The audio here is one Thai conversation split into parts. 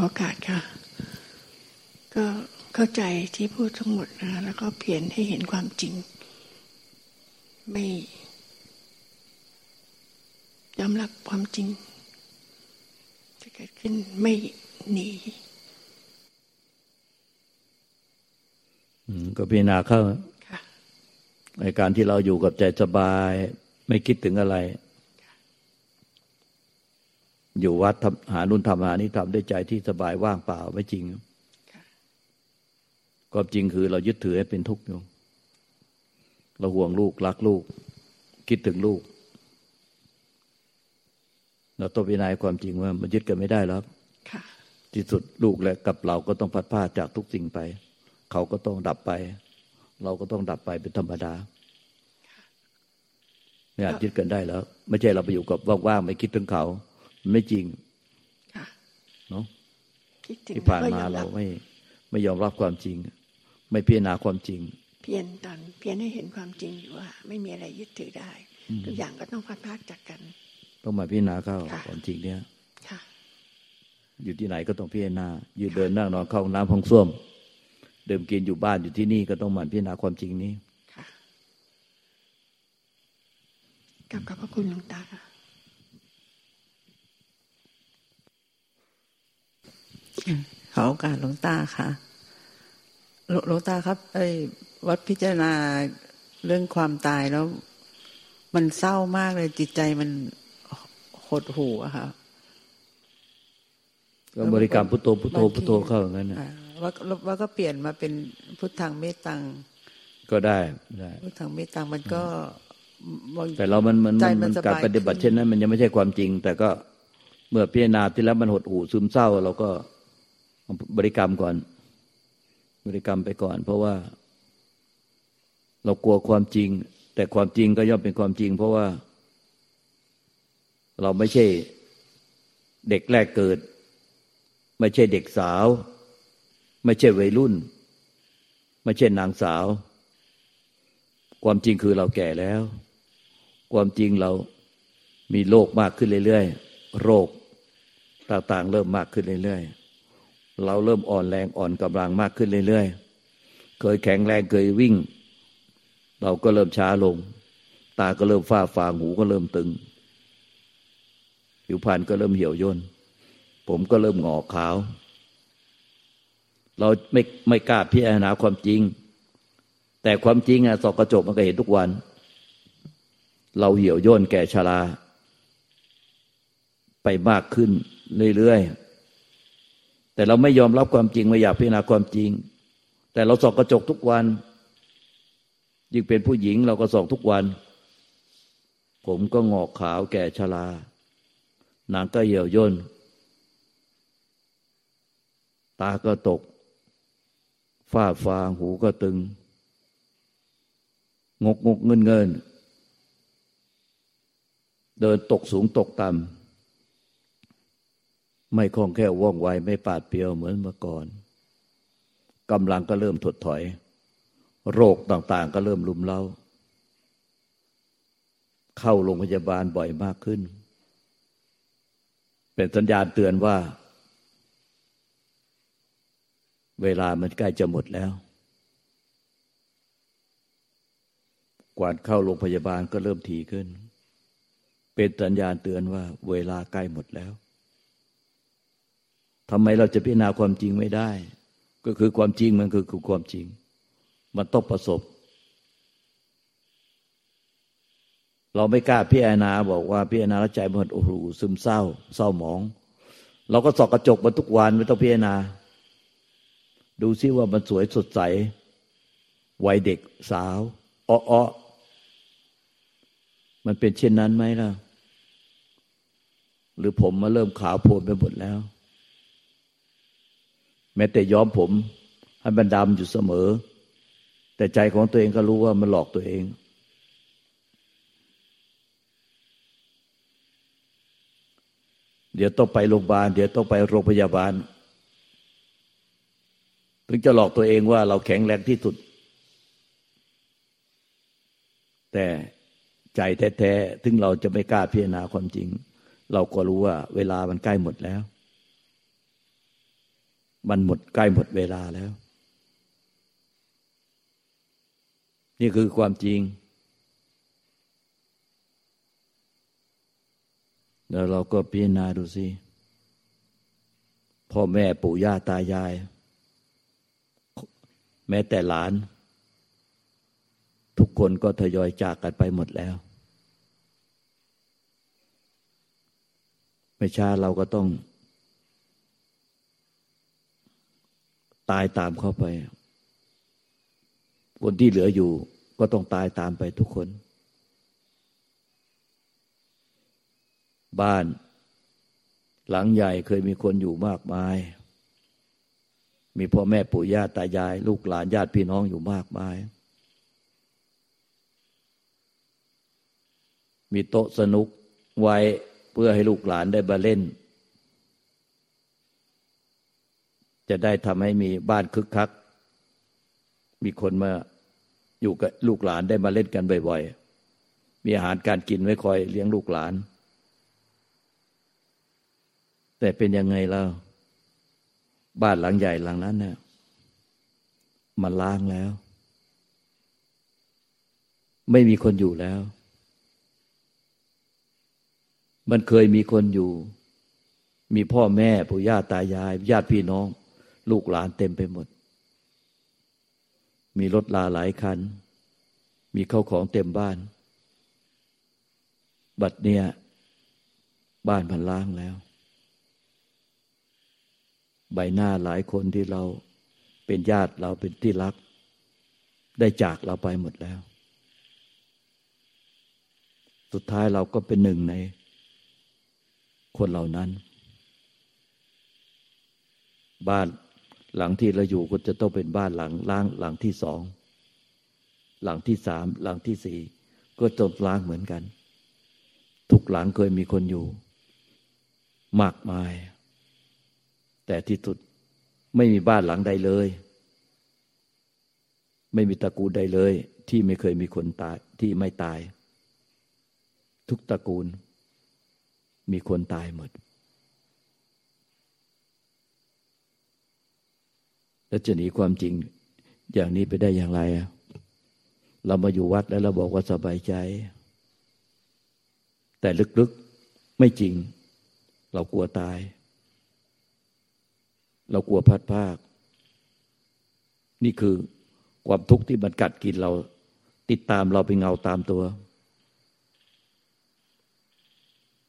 กับขอโอกาสค่ะ ก็เข้าใจที่พูดทั้งหมดนะแล้วก็เพียรให้เห็นความจริง ไม่ยอมรับความจริง จะเกิดขึ้นไม่หนีก็พิจารณาเข้าค่ะในการที่เราอยู่กับใจสบาย ไม่คิดถึงอะไร อยู่วัดทำหานุ่นทำหานี้ทำด้วยใจที่สบายว่างเปล่าไม่จริงค่ะความจริงคือเรายึดถือให้เป็นทุกข์อยู่เราห่วงลูกรักลูก คิดถึงลูก เราต้องพิจารณาความจริงว่า มันยึดกันไม่ได้แล้วค่ะที่สุดลูกและกับเราก็ต้องพัดพลาดจากทุกสิ่งไป เขาก็ต้องดับไป เราก็ต้องดับไปเป็นธรรมดาไม่อาจยึดกันได้แล้ว ไม่ใช่เราไปอยู่กับว่างๆไม่คิดถึงเขามัน ไม่จริงค่ะเนาะคิดถึงที่ผ่านแล้วก็มายอมเรารับไม่ไม่ยอมรับความจริง ไม่พิจารณาความจริง เพียรตอนเพียรให้เห็นความจริงอยู่ว่า ไม่มีอะไรยึดถือได้ ทุกอย่างก็ต้องพัดพรากจากกัน ต้องมาพิจารณาเข้าค่ะความจริงเนี่ยค่ะอยู่ที่ไหนก็ต้องพิจารณายืนเดินนั่งนอนเข้าห้องน้ำห้องส้วมเดิมกินอยู่บ้านอยู่ที่นี่ก็ต้องหมั่นพิจารณาความจริงนี้ค่ะกลับขอบพระคุณหลวงตาค่ะ ขอโอกาสหลวงตาค่ะหลวหลวงตาครับไอ้วัดพิจารณาเรื่องความตายแล้ว มันเศร้ามากเลยจิตใจมันหดหู่อะค่ะก็บริกรรมพุทโธพุทโธพุทโธเข้าอย่างนั้นนะอ่าว่าว่าก็เปลี่ยนมาเป็นพุทธังเมตตังก็ได้ได้พุทธังเมตตังมันก็บางแต่เรามันมันใจมันมัมันนสบายการปฏิบัติขึ้นเช่นนั้น มันยังไม่ใช่ความจริง แต่ก็เมื่อพิจารณาที่แล้วมันหดหู่ซึมเศร้า เราก็ บริกรรมก่อน บริกรรมไปก่อน เพราะว่า เรากลัวความจริง แต่ความจริงก็ย่อมเป็นความจริง เพราะว่า เราไม่ใช่เด็กแรกเกิด ไม่ใช่เด็กสาว ไม่ใช่วัยรุ่น ไม่ใช่นางสาว ความจริงคือเราแก่แล้ว ความจริงเรามีโรคมากขึ้นเรื่อยๆโรคต่างๆ เริ่มมากขึ้นเรื่อยๆ เราเริ่มอ่อนแรงอ่อนกำลังมากขึ้นเรื่อยๆ เคยแข็งแรงเคยวิ่ง เราก็เริ่มช้าลง ตาก็เริ่มฝ้าฟางหูก็เริ่มตึง ผิวพรรณก็เริ่มเหี่ยวย่น ผมก็เริ่มหงอกขาว เราไม่ไม่กล้าพิจารณาความจริง แต่ความจริงอะสอกกระจกมันก็เห็นทุกวัน เราเหี่ยวย่นแก่ชราไปมากขึ้นเรื่อยๆ แต่เราไม่ยอมรับความจริงไม่อยากพิจารณาความจริง แต่เราส่องกระจกทุกวัน ยิ่งเป็นผู้หญิงเราก็ส่องทุกวัน ผมก็งอกขาวแก่ชราหนังก็เหี่ยวย่น ตาก็ตก ฝ้าฟางหูก็ตึง งกงกเงินเงิน เดินตกสูงตกต่ำ ไม่คล่องแคล่วว่องไวไม่ปาดเปรียวเหมือนเมื่อก่อนกำลังก็เริ่มถดถอย โรคต่างๆ ก็เริ่มลุมเล้าเข้าโรงพยาบาลบ่อยมากขึ้น เป็นสัญญาณเตือนว่า เวลามันใกล้จะหมดแล้ว กวาดเข้าโรงพยาบาลก็เริ่มถี่ขึ้น เป็นสัญญาณเตือนว่า เวลาใกล้หมดแล้ว ทำไมเราจะพิจารณาความจริงไม่ได้ ก็คือความจริงมันคือคือความจริง มันต้องประสบ เราไม่กล้าพิจารณาบอกว่าพิจารณาแล้วใจมันโอ้โหซึมเศร้า เศร้าหมอง เราก็สอกกระจกมาทุกวันไม่ต้องพิจารณา ดูซิว่ามันสวยสดใสวัยเด็กสาวอ้อมันเป็นเช่นนั้นไหมล่ะ หรือผมมาเริ่มขาวโพลนไปหมดแล้ว ม้แต่ย้อมผมให้มันดำอยู่เสมอ แต่ใจของตัวเองก็รู้ว่ามันหลอกตัวเอง เดี๋ยวต้องไปโรงพยาบาล เดี๋ยวต้องไปโรงพยาบาลถึงจะหลอกตัวเองว่าเราแข็งแรงที่สุด แต่ใจแท้ๆถึงเราจะไม่กล้าพิจารณาความจริง เราก็รู้ว่าเวลามันใกล้หมดแล้ว มันหมดใกล้หมดเวลาแล้ว นี่คือความจริง แล้วเราก็พิจารณาดูสิพ่อแม่ปู่ย่าตายาย แม้แต่หลาน ทุกคนก็ทยอยจากกันไปหมดแล้ว ไม่ช้าเราก็ต้อง ตายตามเข้าไป คนที่เหลืออยู่ ก็ต้องตายตามไปทุกคน บ้าน หลังใหญ่เคยมีคนอยู่มากมาย มีพ่อแม่ปู่ย่าตายาย ลูกหลานญาติพี่น้องอยู่มากมาย มีโต๊ะสนุกไว้เพื่อให้ลูกหลานได้มาเล่น จะได้ทำให้มีบ้านคึกคัก มีคนมาอยู่กับลูกหลานได้มาเล่นกันบ่อยๆ มีอาหารการกินไว้คอยเลี้ยงลูกหลาน แต่เป็นยังไงแล้วบ้านหลังใหญ่หลังนั้นเนี่ยมันล้างแล้ว ไม่มีคนอยู่แล้ว มันเคยมีคนอยู่ มีพ่อแม่ปู่ย่าตายายญาติพี่น้อง ลูกหลานเต็มไปหมด มีรถลาหลายคัน มีเข้าของเต็มบ้าน บัดเนี่ย บ้านมันล้างแล้ว ใบหน้าหลายคนที่เราเป็นญาติเราเป็นที่รัก ได้จากเราไปหมดแล้ว สุดท้ายเราก็เป็นหนึ่งใน คนเหล่านั้น บ้าน หลังที่เราอยู่ก็จะต้องเป็นบ้านหลังล้างหลังที่สอง หลังที่สามหลังที่สี่ก็จบล้างเหมือนกัน ทุกหลังเคยมีคนอยู่ มากมาย แต่ที่สุดไม่มีบ้านหลังใดเลย ไม่มีตระกูลใดเลย ที่ไม่เคยมีคนตายที่ไม่ตาย ทุกตระกูล มีคนตายหมด แล้วจะหนีความจริงอย่างนี้ไปได้อย่างไรเรามาอยู่วัดแล้วเราบอกว่าสบายใจ แต่ลึกๆไม่จริง เรากลัวตาย เรากลัวพัดภาค นี่คือความทุกข์ที่มันกัดกินเรา ติดตามเราเป็นเงาตามตัว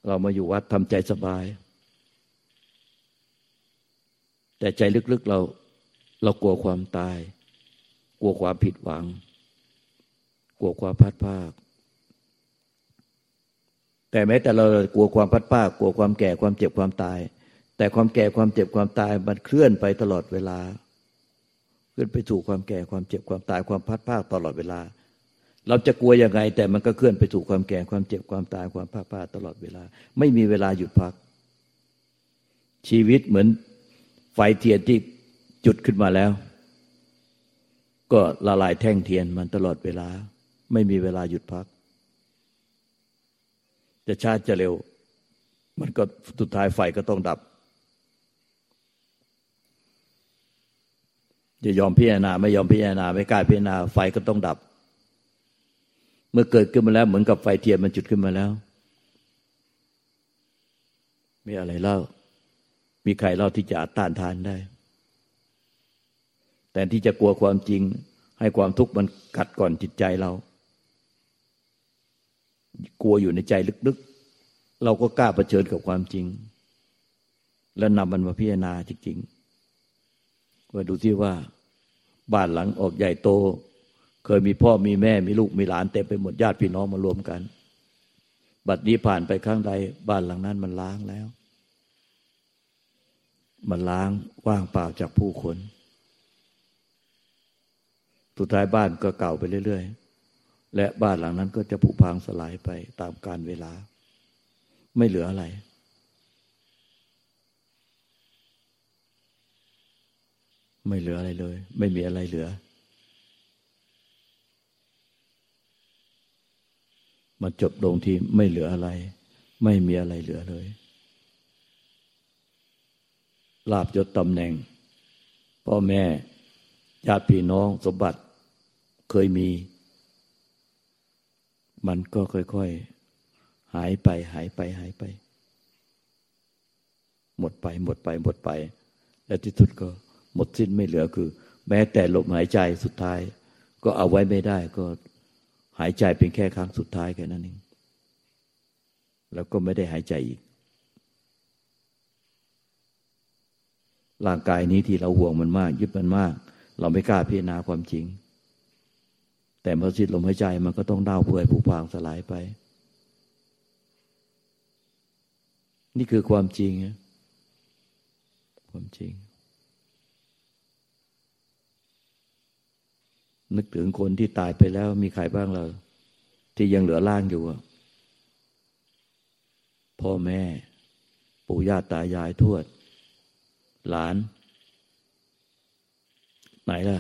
เรามาอยู่วัดทำใจสบาย แต่ใจลึกๆเรา เรากลัวความตาย กลัวความผิดหวัง กลัวความพัดภาค แต่แม้แต่เรากลัวความพัดภาค กลัวความแก่ความเจ็บความตาย แต่ความแก่ความเจ็บความตายมันเคลื่อนไปตลอดเวลา เคลื่อนไปสู่ความแก่ความเจ็บความตายความพัดภาคตลอดเวลา เราจะกลัวยังไง แต่มันก็เคลื่อนไปสู่ความแก่ความเจ็บความตายความพัดภาคตลอดเวลา ไม่มีเวลาหยุดพัก ชีวิตเหมือนไฟเทียนที่ จุดขึ้นมาแล้ว ก็ละลายแท่งเทียนมันตลอดเวลา ไม่มีเวลาหยุดพัก จะช้าจะเร็ว มันก็สุดท้ายไฟก็ต้องดับ จะยอมพิจารณาไม่ยอมพิจารณาไม่กล้าพิจารณาไฟก็ต้องดับ เมื่อเกิดขึ้นมาแล้ว เหมือนกับไฟเทียนมันจุดขึ้นมาแล้วมีอะไรเล่า มีใครเล่าที่จะต้านทานได้ แต่ที่จะกลัวความจริง ให้ความทุกข์มันกัดก่อนจิตใจเรา กลัวอยู่ในใจลึกๆ เราก็กล้าเผชิญกับความจริง แล้วนำมันมาพิจารณาจริงๆว่าดูที่ว่า บ้านหลังออกใหญ่โต เคยมีพ่อมีแม่มีลูกมีหลานเต็มไปหมดญาติพี่น้องมารวมกัน บัดนี้ผ่านไปครั้งใด บ้านหลังนั้นมันล้างแล้ว มันล้างว่างเปล่าจากผู้คน สุดท้ายบ้านก็เก่าไปเรื่อย ๆ และบ้านหลังนั้นก็จะผุพังสลายไปตามกาลเวลา ไม่เหลืออะไร ไม่เหลืออะไรเลย ไม่มีอะไรเหลือมาจบลงที่ไม่เหลืออะไร ไม่มีอะไรเหลือเลยลาบยศตำแหน่ง พ่อแม่ญาติพี่น้องสมบัติ เคยมี มันก็ค่อยๆ หายไป หายไป หายไป หมดไป หมดไป หมดไป และที่สุดก็หมดสิ้นไม่เหลือคือ แม้แต่ลมหายใจสุดท้าย ก็เอาไว้ไม่ได้ก็หายใจเป็นแค่ครั้งสุดท้ายแค่นั้นเองแล้วก็ไม่ได้หายใจอีก ร่างกายนี้ที่เราห่วงมันมาก ยึดมันมาก เราไม่กล้าพิจารณาความจริง แต่พอสิ้นลมหายใจมันก็ต้องเน่าเปื่อยผุพังสลายไป นี่คือความจริงความจริง นึกถึงคนที่ตายไปแล้วมีใครบ้างเราที่ยังเหลือร่างอยู่พ่อแม่ ปู่ย่าตายายทวด หลาน ไหนล่ะ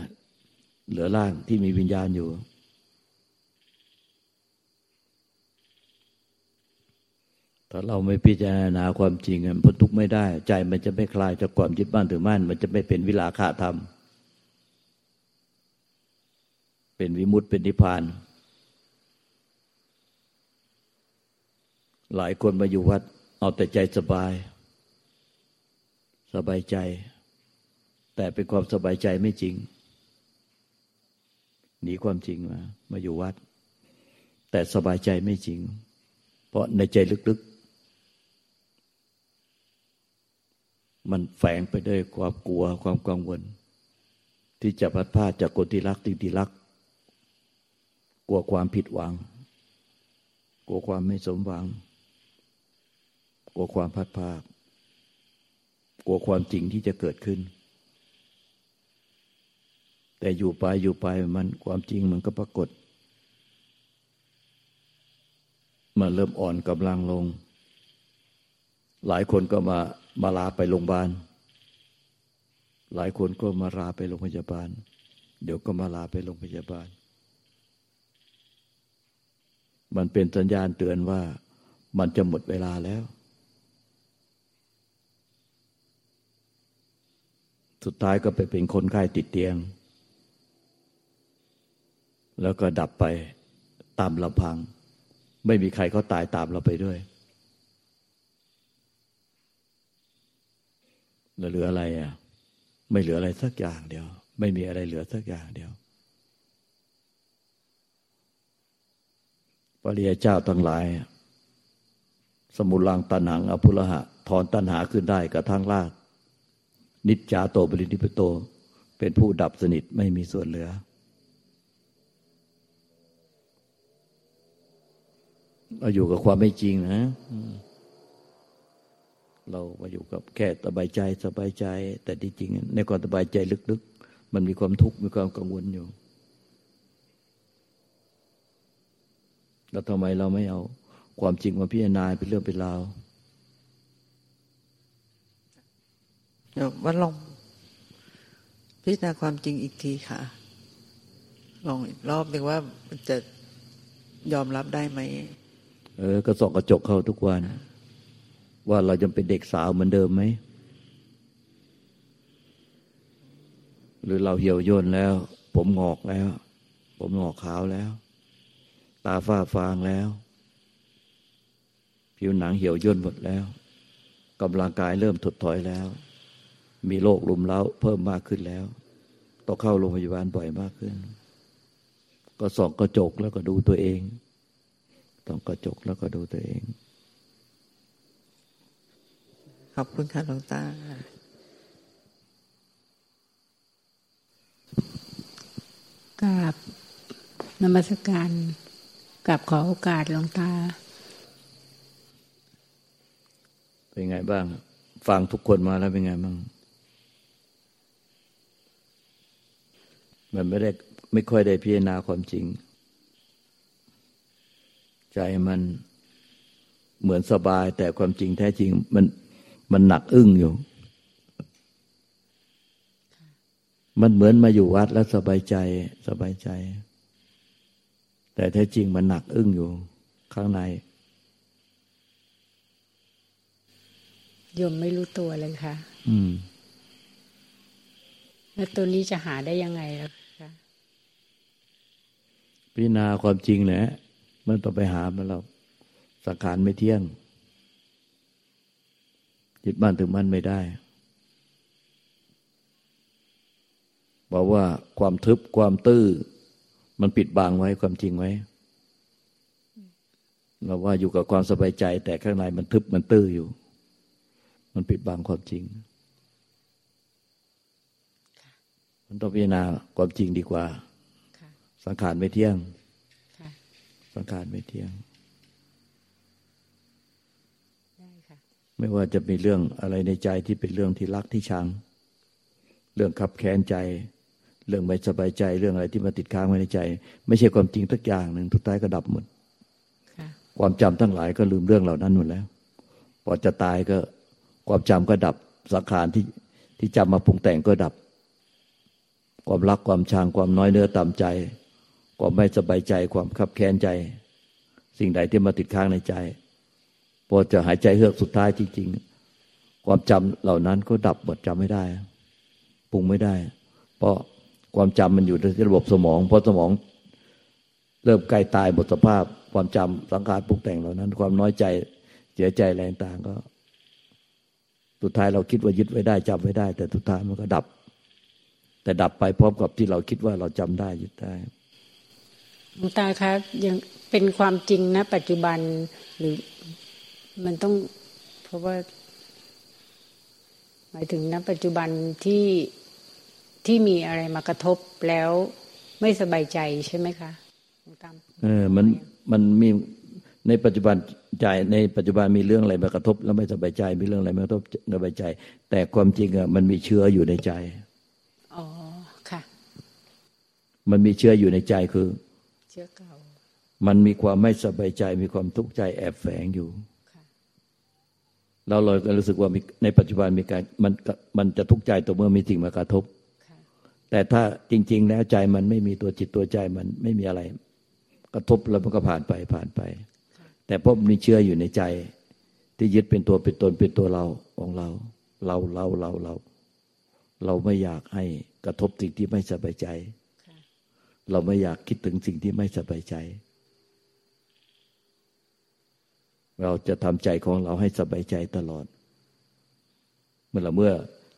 เหลือร่างที่มีวิญญาณอยู่ ถ้าเราไม่พิจารณาความจริงมันพ้นทุกข์ไม่ได้ ใจมันจะไม่คลายจากความยึดบ้านถือมั่น มันจะไม่เป็นวิลาคะธรรม เป็นวิมุตติเป็นนิพพาน หลายคนมาอยู่วัด เอาแต่ใจสบาย สบายใจ แต่เป็นความสบายใจไม่จริง หนีความจริงมา มาอยู่วัด แต่สบายใจไม่จริง เพราะในใจลึกๆ มันแฝงไปด้วยความกลัวความกังวล ที่จะพัดพาจากคนที่รักที่ที่รัก กลัวความผิดหวัง กลัวความไม่สมหวัง กลัวความพัดพาดกลัวความจริงที่จะเกิดขึ้น แต่อยู่ไปอยู่ไปมันความจริงมันก็ปรากฏมันเริ่มอ่อนกำลังลง หลายคนก็มา มาลาไปโรงพยาบาล หลายคนก็มาลาไปโรงพยาบาล เดี๋ยวก็มาลาไปโรงพยาบาล มันเป็นสัญญาณเตือนว่ามันจะหมดเวลาแล้ว สุดท้ายก็ไปเป็นคนไข้ติดเตียง แล้วก็ดับไปตามลำพัง ไม่มีใครเขาตายตามเราไปด้วย เหลืออะไรอะ ไม่เหลืออะไรสักอย่างเดียว ไม่มีอะไรเหลือสักอย่างเดียวปริยเจ้าทั้งหลาย สมุลังตันหังอภุระหะ ถอนตันหาขึ้นได้กระทั่งลากนิจจาโตบริณิปโต เป็นผู้ดับสนิทไม่มีส่วนเหลือ เราอยู่กับความไม่จริงนะ เรามาอยู่กับแค่สบายใจสบายใจ แต่ที่จริง ในความสบายใจลึกๆ มันมีความทุกข์มีความกังวลอยู่ แล้วทำไมเราไม่เอาความจริงมาพิจารณาเป็นเรื่องเป็นราวเดี๋ยววันลองพิจารณาความจริงอีกทีค่ะ ลองอีกรอบหนึ่งว่ามันจะยอมรับได้ไหม เออ ก็ส่องกระจกเข้าทุกวัน ว่าเราจะเป็นเด็กสาวเหมือนเดิมไหม หรือเราเหี่ยวย่นแล้ว ผมงอกแล้ว ผมงอกขาวแล้ว ตาฝ้าฟางแล้ว ผิวหนังเหี่ยวย่นหมดแล้วกำลังกายเริ่มถดถอยแล้ว มีโรคลุมเล้าเพิ่มมากขึ้นแล้ว ต้องเข้าโรงพยาบาลบ่อยมากขึ้น ก็ส่องกระจกแล้วก็ดูตัวเอง ต้องกระจกแล้วก็ดูตัวเอง ขอบคุณค่ะหลวงตากราบนมัสการกับขอโอกาสหลวงตา เป็นไงบ้าง ฟังทุกคนมาแล้วเป็นไงบ้าง มันไม่ได้ไม่ค่อยได้พิจารณาความจริง ใจมันเหมือนสบายแต่ความจริงแท้จริง มัน มันหนักอึ้งอยู่ มันเหมือนมาอยู่วัดแล้วสบายใจ สบายใจ แต่แท้จริงมันหนักอึ้งอยู่ ข้างในยมไม่รู้ตัวเลยค่ะ อืม แล้วตัวนี้จะหาได้ยังไงล่ะคะพิจารณาความจริงแหละมันต้องไปหามันเราสังขารไม่เที่ยง จิตบ้านถึงมันไม่ได้บอกว่าความทึบความตื้อ มันปิดบังไว้ความจริงไว้เราว่าอยู่กับความสบายใจ แต่ข้างในมันทึบมันตื้ออยู่ มันปิดบังความจริง มันต้องพิจารณาความจริงดีกว่า สังขารไม่เที่ยง สังขารไม่เที่ยง ไม่ว่าจะมีเรื่องอะไรในใจที่เป็นเรื่องที่รักที่ชัง เรื่องขับแค้นใจ เรื่องไม่สบายใจ เรื่องอะไรที่มาติดค้างไว้ในใจ ไม่ใช่ความจริงทุกอย่างหนึ่งทุกท้ายก็ดับหมดความจำทั้งหลายก็ลืมเรื่องเหล่านั้นหมดแล้วพอจะตายก็ความจำก็ดับสังขารที่ที่จำมาปรุงแต่งก็ดับ ความรักความชังความน้อยเนื้อต่ำใจ ความไม่สบายใจ ความขับแค้นใจ สิ่งใดที่มาติดค้างในใจ พอจะหายใจเฮือกสุดท้ายจริงๆ ความจำเหล่านั้นก็ดับหมดจำไม่ได้ปรุงไม่ได้ เพราะความจำมันอยู่ในระบบสมองพอสมอง เริ่มใกล้ตายหมดสภาพ ความจำสังขารปรุงแต่งเหล่านั้น ความน้อยใจเสียใจแรงต่างก็ สุดท้ายเราคิดว่ายึดไว้ได้จำไว้ได้ แต่สุดท้ายมันก็ดับ แต่ดับไปพร้อมกับที่เราคิดว่าเราจำได้ยึดได้หลวงตาครับยังเป็นความจริงนะ ปัจจุบันหรือ มันต้องเพราะว่า หมายถึงณปัจจุบันที่ที่มีอะไรมากระทบแล้วไม่สบายใจใช่ไหมคะตามเออมันมันมีในปัจจุบันใจในปัจจุบันมีเรื่องอะไรมากระทบ แล้วไม่สบายใจมีเรื่องอะไรมากระทบสบายใจ แต่ความจริงอะมันมีเชื้ออยู่ในใจอ๋อค่ะ มันมีเชื้ออยู่ในใจคือ เชื้อเก่า มันมีความไม่สบายใจมีความทุกข์ใจแอบแฝงอยู่ เราเลยก็รู้สึกว่าในปัจจุบันมีการมันมันจะทุกข์ใจตัวเมื่อมีสิ่งมากระทบ แต่ถ้าจริง ๆ แล้วใจมันไม่มีตัวจิตตัวใจมันไม่มีอะไร กระทบแล้วมันก็ผ่านไปผ่านไป แต่พบมีเชื่ออยู่ในใจ ที่ยึดเป็นตัวเป็นตนเป็นตัวเราของเรา เราเราเราเรา เราไม่อยากให้กระทบสิ่งที่ไม่สบายใจ เราไม่อยากคิดถึงสิ่งที่ไม่สบายใจ เราจะทำใจของเราให้สบายใจตลอด เมื่อเราเมื่อ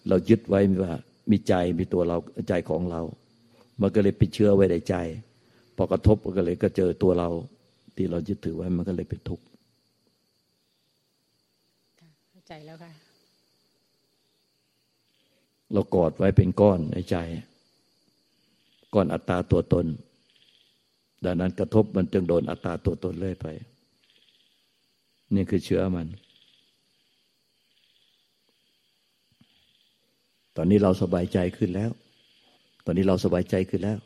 เรายึดไว้ว่า มีใจมีตัวเราใจของเรา มันก็เลยไปเชื้อไว้ในใจพอกระทบก็เลยก็เจอตัวเรา ที่เรายึดถือไว้มันก็เลยเป็นทุกข์เข้าใจแล้วค่ะเรากอดไว้เป็นก้อนในใจ ก้อนอัตตาตัวตน ดังนั้นกระทบมันจึงโดนอัตตาตัวตนเลยไป นี่คือเชื้อมัน ตอนนี้เราสบายใจขึ้นแล้ว ตอนนี้เราสบายใจขึ้นแล้ว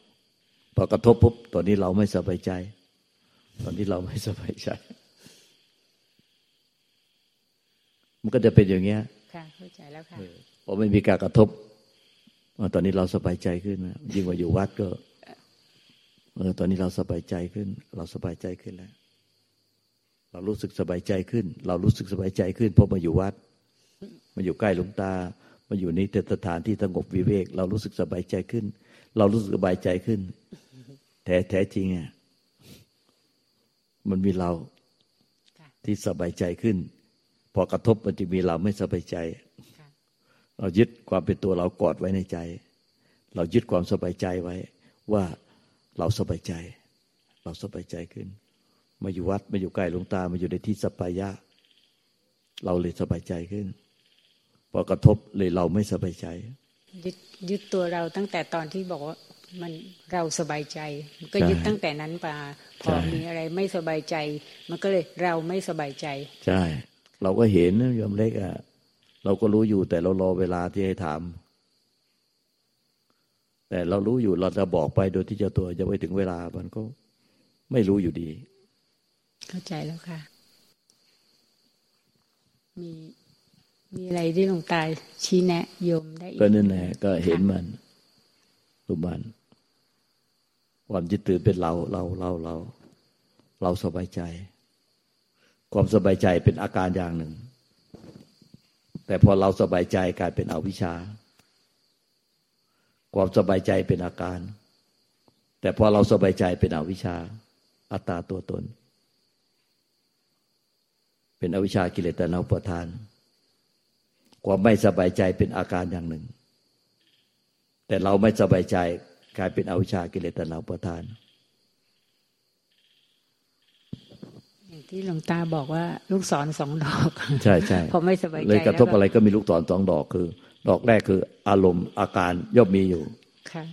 พอกระทบปุ๊บ ตอนนี้เราไม่สบายใจ ตอนนี้เราไม่สบายใจ มันก็จะเป็นอย่างเงี้ย ค่ะ เข้าใจแล้วค่ะพอไม่มีการกระทบ ตอนนี้เราสบายใจขึ้นนะยิ่งกว่าอยู่วัดก็ เออ ตอนนี้เราสบายใจขึ้น เราสบายใจขึ้นแล้ว เรารู้สึกสบายใจขึ้น เรารู้สึกสบายใจขึ้นเพราะมาอยู่วัด มาอยู่ใกล้หลวงตา มาอยู่ในสถานที่สงบวิเวก เรารู้สึกสบายใจขึ้น เรารู้สึกสบายใจขึ้น แท้แท้จริงอะมันมีเราที่สบายใจขึ้น พอกระทบมันจะมีเราไม่สบายใจ เรายึดความเป็นตัวเรากอดไว้ในใจ เรายึดความสบายใจไว้ ว่าเราสบายใจ เราสบายใจขึ้น มาอยู่วัดมาอยู่ใกล้หลวงตามาอยู่ในที่สปายะ เราเลยสบายใจขึ้นพอกระทบเลยเราไม่สบายใจ ยึดยึดตัวเราตั้งแต่ตอนที่บอกว่ามันเราสบายใจก็ยึดตั้งแต่นั้นมาพอมีอะไรไม่สบายใจ มันก็เลยเราไม่สบายใจ ใช่ เราก็เห็นนะยอมเล็กอะเราก็รู้อยู่แต่เรารอเวลาที่ให้ถาม แต่เรารู้อยู่เราจะบอกไปโดยที่เจ้าตัวจะไปถึงเวลามันก็ไม่รู้อยู่ดี เข้าใจแล้วค่ะ มีมีอะไรที่หลวงตาชี้แนะโยมได้ก็นั่นแหละก็เห็นมันรู้มันความยึดถือเป็นเราเราเราเรา เราสบายใจ ความสบายใจเป็นอาการอย่างหนึ่ง แต่พอเราสบายใจกลายเป็นอวิชชาคความสบายใจเป็นอาการ แต่พอเราสบายใจเป็นอวิชชา อัตตาตัวตน เป็นอวิชชากิเลสตนาประทาน ความไม่สบายใจเป็นอาการอย่างหนึ่ง แต่เราไม่สบายใจกลายเป็นอวิชชากิเลสตนาประทานที่หลวงตาบอกว่าลูกศรสองดอก ใช่ใช่พอไม่สบายใจเลยกระทบอะไรก็มีลูกศรสองดอกคือ ดอกแรกคืออารมณ์อาการย่อมมีอยู่ค่ะ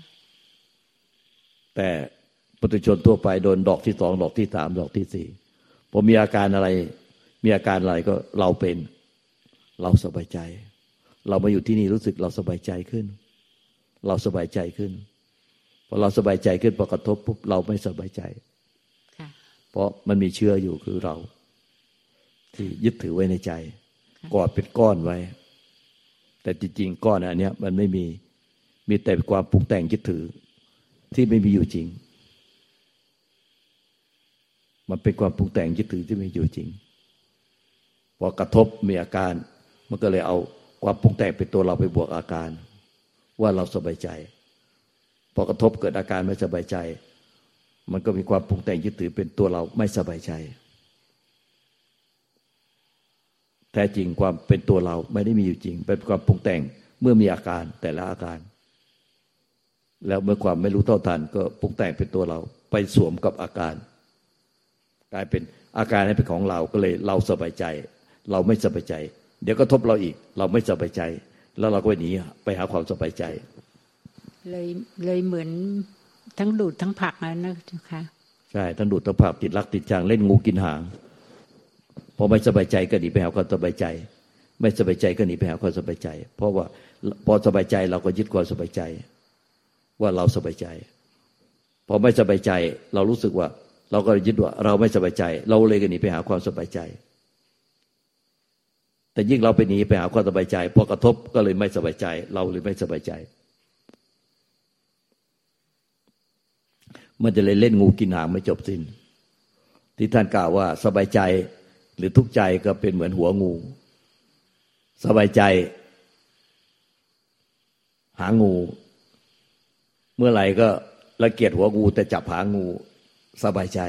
แต่ปุถุชนทั่วไปโดนดอกที่สองดอกที่สามดอกที่สี่พอมีอาการอะไร มีอาการอะไรก็เราเป็น เราสบายใจ เรามาอยู่ที่นี่รู้สึกเราสบายใจขึ้น เราสบายใจขึ้นพอเราสบายใจขึ้นพอกระทบปุ๊บเราไม่สบายใจเพราะมันมีเชื้ออยู่คือเรา ที่ยึดถือไว้ในใจกอดเป็นก้อนไว้ แต่จริงๆก้อนอันนี้มันไม่มีมีแต่ความปรุงแต่งยึดถือ ที่ไม่มีอยู่จริง มันเป็นความปรุงแต่งยึดถือที่ไม่อยู่จริง พอกระทบมีอาการ มันก็เลยเอาความปรุงแต่งเป็นตัวเราไปบวกอาการ ว่าเราสบายใจ พอกระทบเกิดอาการไม่สบายใจ มันก็มีความปรุงแต่งยึดถือเป็นตัวเราไม่สบายใจ แท้จริงความเป็นตัวเราไม่ได้มีอยู่จริง เป็นความปรุงแต่งเมื่อมีอาการแต่ละอาการ แล้วเมื่อความไม่รู้เท่าทันก็ปรุงแต่งเป็นตัวเราไปสวมกับอาการ กลายเป็นอาการให้เป็นของเราก็เลยเราสบายใจ เราไม่สบายใจ เดี๋ยวก็ทบเราอีก เราไม่สบายใจ แล้วเราก็ไปหนีไปหาความสบายใจ เลยเลยเหมือนทั้งดูดทั้งผักนะนะค่ะใช่ทั้งดูดทั้งผักติดรักติดจางเล่นงูกินหางพอไม่สบายใจก็หนีไปหาความสบายใจ ไม่สบายใจก็หนีไปหาความสบายใจ เพราะว่าพอสบายใจเราก็ยึดความสบายใจ ว่าเราสบายใจพอไม่สบายใจ เรารู้สึกว่า เราก็ยึดว่า เราไม่สบายใจ เราเลยก็หนีไปหาความสบายใจ แต่ยิ่งเราไปหนีไปหาความสบายใจพอกระทบก็เลยไม่สบายใจ เราเลยไม่สบายใจ มันจะเลยเล่นงูกินหางไม่จบสิน้น ที่ท่านกล่าวว่าสบายใจหรือทุกข์ใจก็เป็นเหมือนหัวงู สบายใจ หางู เมื่อไหร่ก็ละเกียดหัวงู แต่จับหางู สบายใจ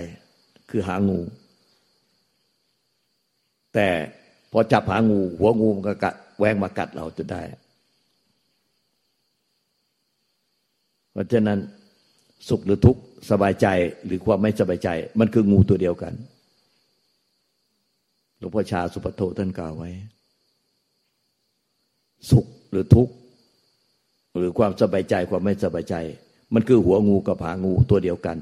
คือหางู แต่ พอจับหางู หัวงูมันก็กัดแหวงมากัดเราจะได้ เพราะฉะนั้นสุขหรือทุกข์สบายใจหรือความไม่สบายใจ มันคืองูตัวเดียวกันหลวงพ่อชาสุปโทท่านกล่าวไว้ สุขหรือทุกข์หรือความสบายใจความไม่สบายใจ มันคือหัวงูกับหางูตัวเดียวกัน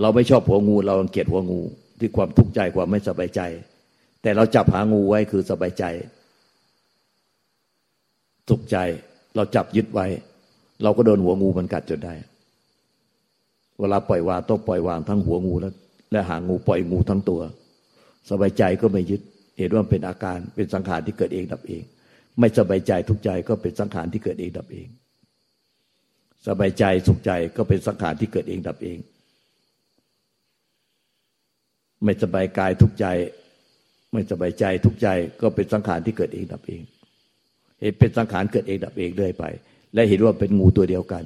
เราไม่ชอบหัวงู เราเกลียดหัวงู ที่ความทุกข์ใจความไม่สบายใจ แต่เราจับหางูไว้คือสบายใจสุขใจ เราจับยึดไว้ เราก็โดนหัวงูมันกัดจนได้ เวลาปล่อยวางต้องปล่อยวางทั้งหัวงูและและหางงูปล่อยงูทั้งตัว สบายใจก็ไม่ยึด เห็นว่าเป็นอาการเป็นสังขารที่เกิดเองดับเอง ไม่สบายใจทุกใจก็เป็นสังขารที่เกิดเองดับเอง สบายใจสุขใจก็เป็นสังขารที่เกิดเองดับเอง ไม่สบายกายทุกใจ ไม่สบายใจทุกใจก็เป็นสังขารที่เกิดเองดับเอง เห็นเป็นสังขารเกิดเองดับเองเรื่อยไป และเห็นว่าเป็นงูตัวเดียวกัน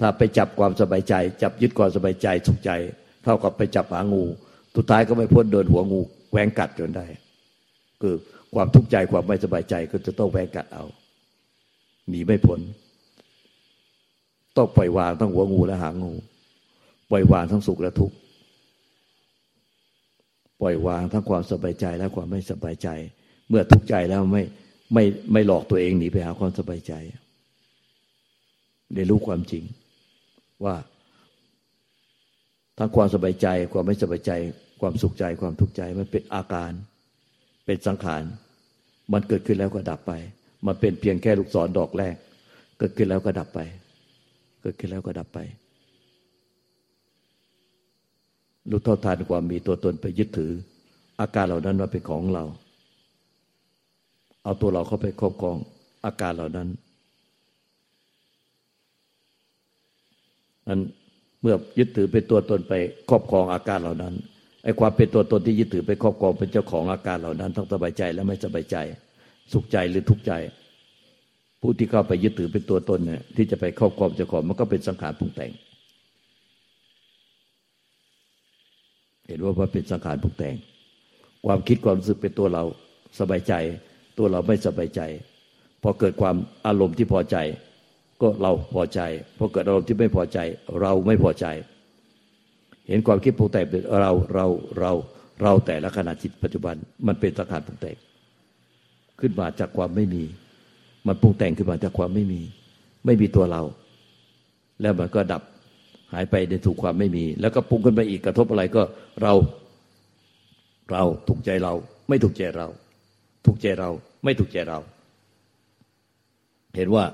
ถ้าไปจับความสบายใจ จับยึดความสบายใจสุขใจ เท่ากับไปจับหางูสุดท้ายก็ไม่พ้นเดินหัวงูแหวงกัดจนได้ คือความทุกข์ใจความไม่สบายใจก็จะต้องแหวงกัดเอาหนีไม่พ้นต้องปล่อยวางทั้งหัวงูและหางงู ปล่อยวางทั้งสุขและทุกข์ ปล่อยวางทั้งความสบายใจและความไม่สบายใจ เมื่อทุกข์ใจแล้วไม่ไม่ไม่หลอกตัวเองหนีไปหาความสบายใจเรียนรู้ความจริง ว่าทั้งความสบายใจ ความไม่สบายใจ ความสุขใจความทุกข์ใจมันเป็นอาการ เป็นสังขาร มันเกิดขึ้นแล้วก็ดับไป มันเป็นเพียงแค่ลูกศรดอกแรก เกิดขึ้นแล้วก็ดับไป เกิดขึ้นแล้วก็ดับไป รู้เท่าทานความมีตัวตนไปยึดถือ อาการเหล่านั้นว่าเป็นของเรา เอาตัวเราเข้าไปครอบครองอาการเหล่านั้นนั้นเมื่อยึดถือเป็นตัวตนไปครอบครองอาการเหล่านั้นไอ้ความเป็นตัวตนที่ยึดถือไปครอบครองเป็นเจ้าของอาการเหล่านั้น ทั้งสบายใจและไม่สบายใจ สุขใจหรือทุกข์ใจ ผู้ที่เข้าไปยึดถือเป็นตัวตนเนี่ยที่จะไปครอบครองเจ้าของมันก็เป็นสังขารปรุงแต่ง เห็นว่าว่าเป็นสังขารปรุงแต่ง ความคิดความรู้สึกเป็นตัวเราสบายใจ ตัวเราไม่สบายใจ พอเกิดความอารมณ์ที่พอใจ ก็เราพอใจ พอเกิดอารมณ์ที่ไม่พอใจ เราไม่พอใจ เห็นความคิดปรุงแต่งเป็นเราเราเราเราแต่ละขณะจิตปัจจุบันมันเป็นสังขารปรุงแต่งขึ้นมาจากความไม่มี มันปรุงแต่งขึ้นมาจากความไม่มี ไม่มีตัวเรา แล้วมันก็ดับ หายไปในถูกความไม่มี แล้วก็ปรุงขึ้นไปอีกกระทบอะไรก็เราเราถูกใจเรา ไม่ถูกใจเรา ถูกใจเรา ไม่ถูกใจเรา เห็นว่า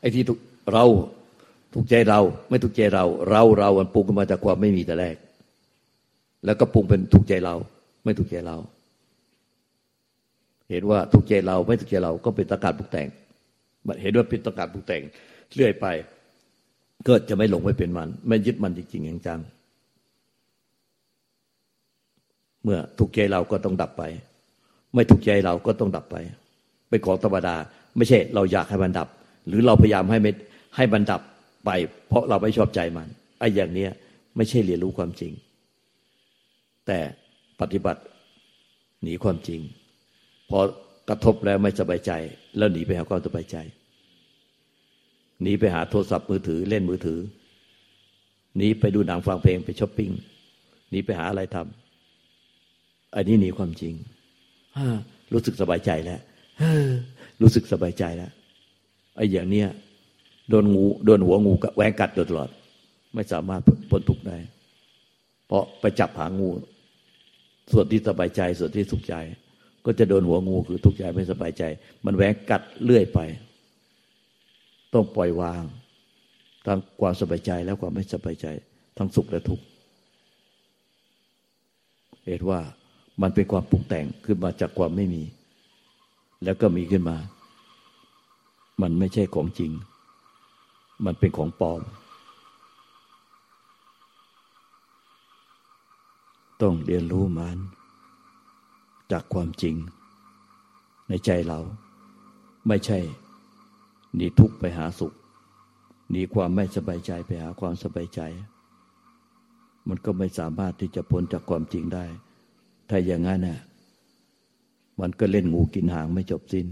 ไอ้ที่เราถูกใจเรา ไม่ถูกใจเรา เราเรามันปรุงขึ้นมาจากความไม่มีแต่แรก แล้วก็ปรุงเป็นถูกใจเรา ไม่ถูกใจเรา เห็นว่าถูกใจเรา ไม่ถูกใจเรา ก็เป็นตะการปลุกแต่งเห็นว่าเป็นตะการปลุกแต่งเรื่อยไป ก็จะไม่หลงไม่เป็นมัน ไม่ยึดมันจริงๆจัง เมื่อถูกใจเราก็ต้องดับไป ไม่ถูกใจเราก็ต้องดับไป เป็นของธรรมดา ไม่ใช่ เราอยากให้มันดับ หรือเราพยายามให้ไม่ให้มันดับไป เพราะเราไม่ชอบใจมันไอ้อย่างเนี้ยไม่ใช่เรียนรู้ความจริง แต่ปฏิบัติหนีความจริง พอกระทบแล้วไม่สบายใจ แล้วหนีไปหาความสบายใจ หนีไปหาโทรศัพท์มือถือเล่นมือถือหนีไปดูหนังฟังเพลงไปช้อปปิ้งหนีไปหาอะไรทำอันนี้หนีความจริงรู้สึกสบายใจแล้วรู้สึกสบายใจแล้วไอ้อย่างเนี้ยโดนงูโดนหัวงูแหวงกัดตลอด ไม่สามารถพ้นทุกข์ได้ เพราะไปจับหางู ส่วนที่สบายใจส่วนที่สุขใจ ก็จะโดนหัวงูคือทุกข์ใจไม่สบายใจ มันแหวงกัดเลื่อยไป ต้องปล่อยวางทั้งความสบายใจแล้วความไม่สบายใจ ทั้งสุขและทุกข์เหตุว่ามันเป็นความปรุงแต่งขึ้นมาจากความไม่มี แล้วก็มีขึ้นมา มันไม่ใช่ของจริง มันเป็นของปลอม ต้องเรียนรู้มัน จากความจริง ในใจเรา ไม่ใช่ หนีทุกข์ไปหาสุขหนีความไม่สบายใจไปหาความสบายใจ มันก็ไม่สามารถที่จะพ้นจากความจริงได้ ถ้าอย่างนั้นน่ะมันก็เล่นงูกินหางไม่จบสิ้น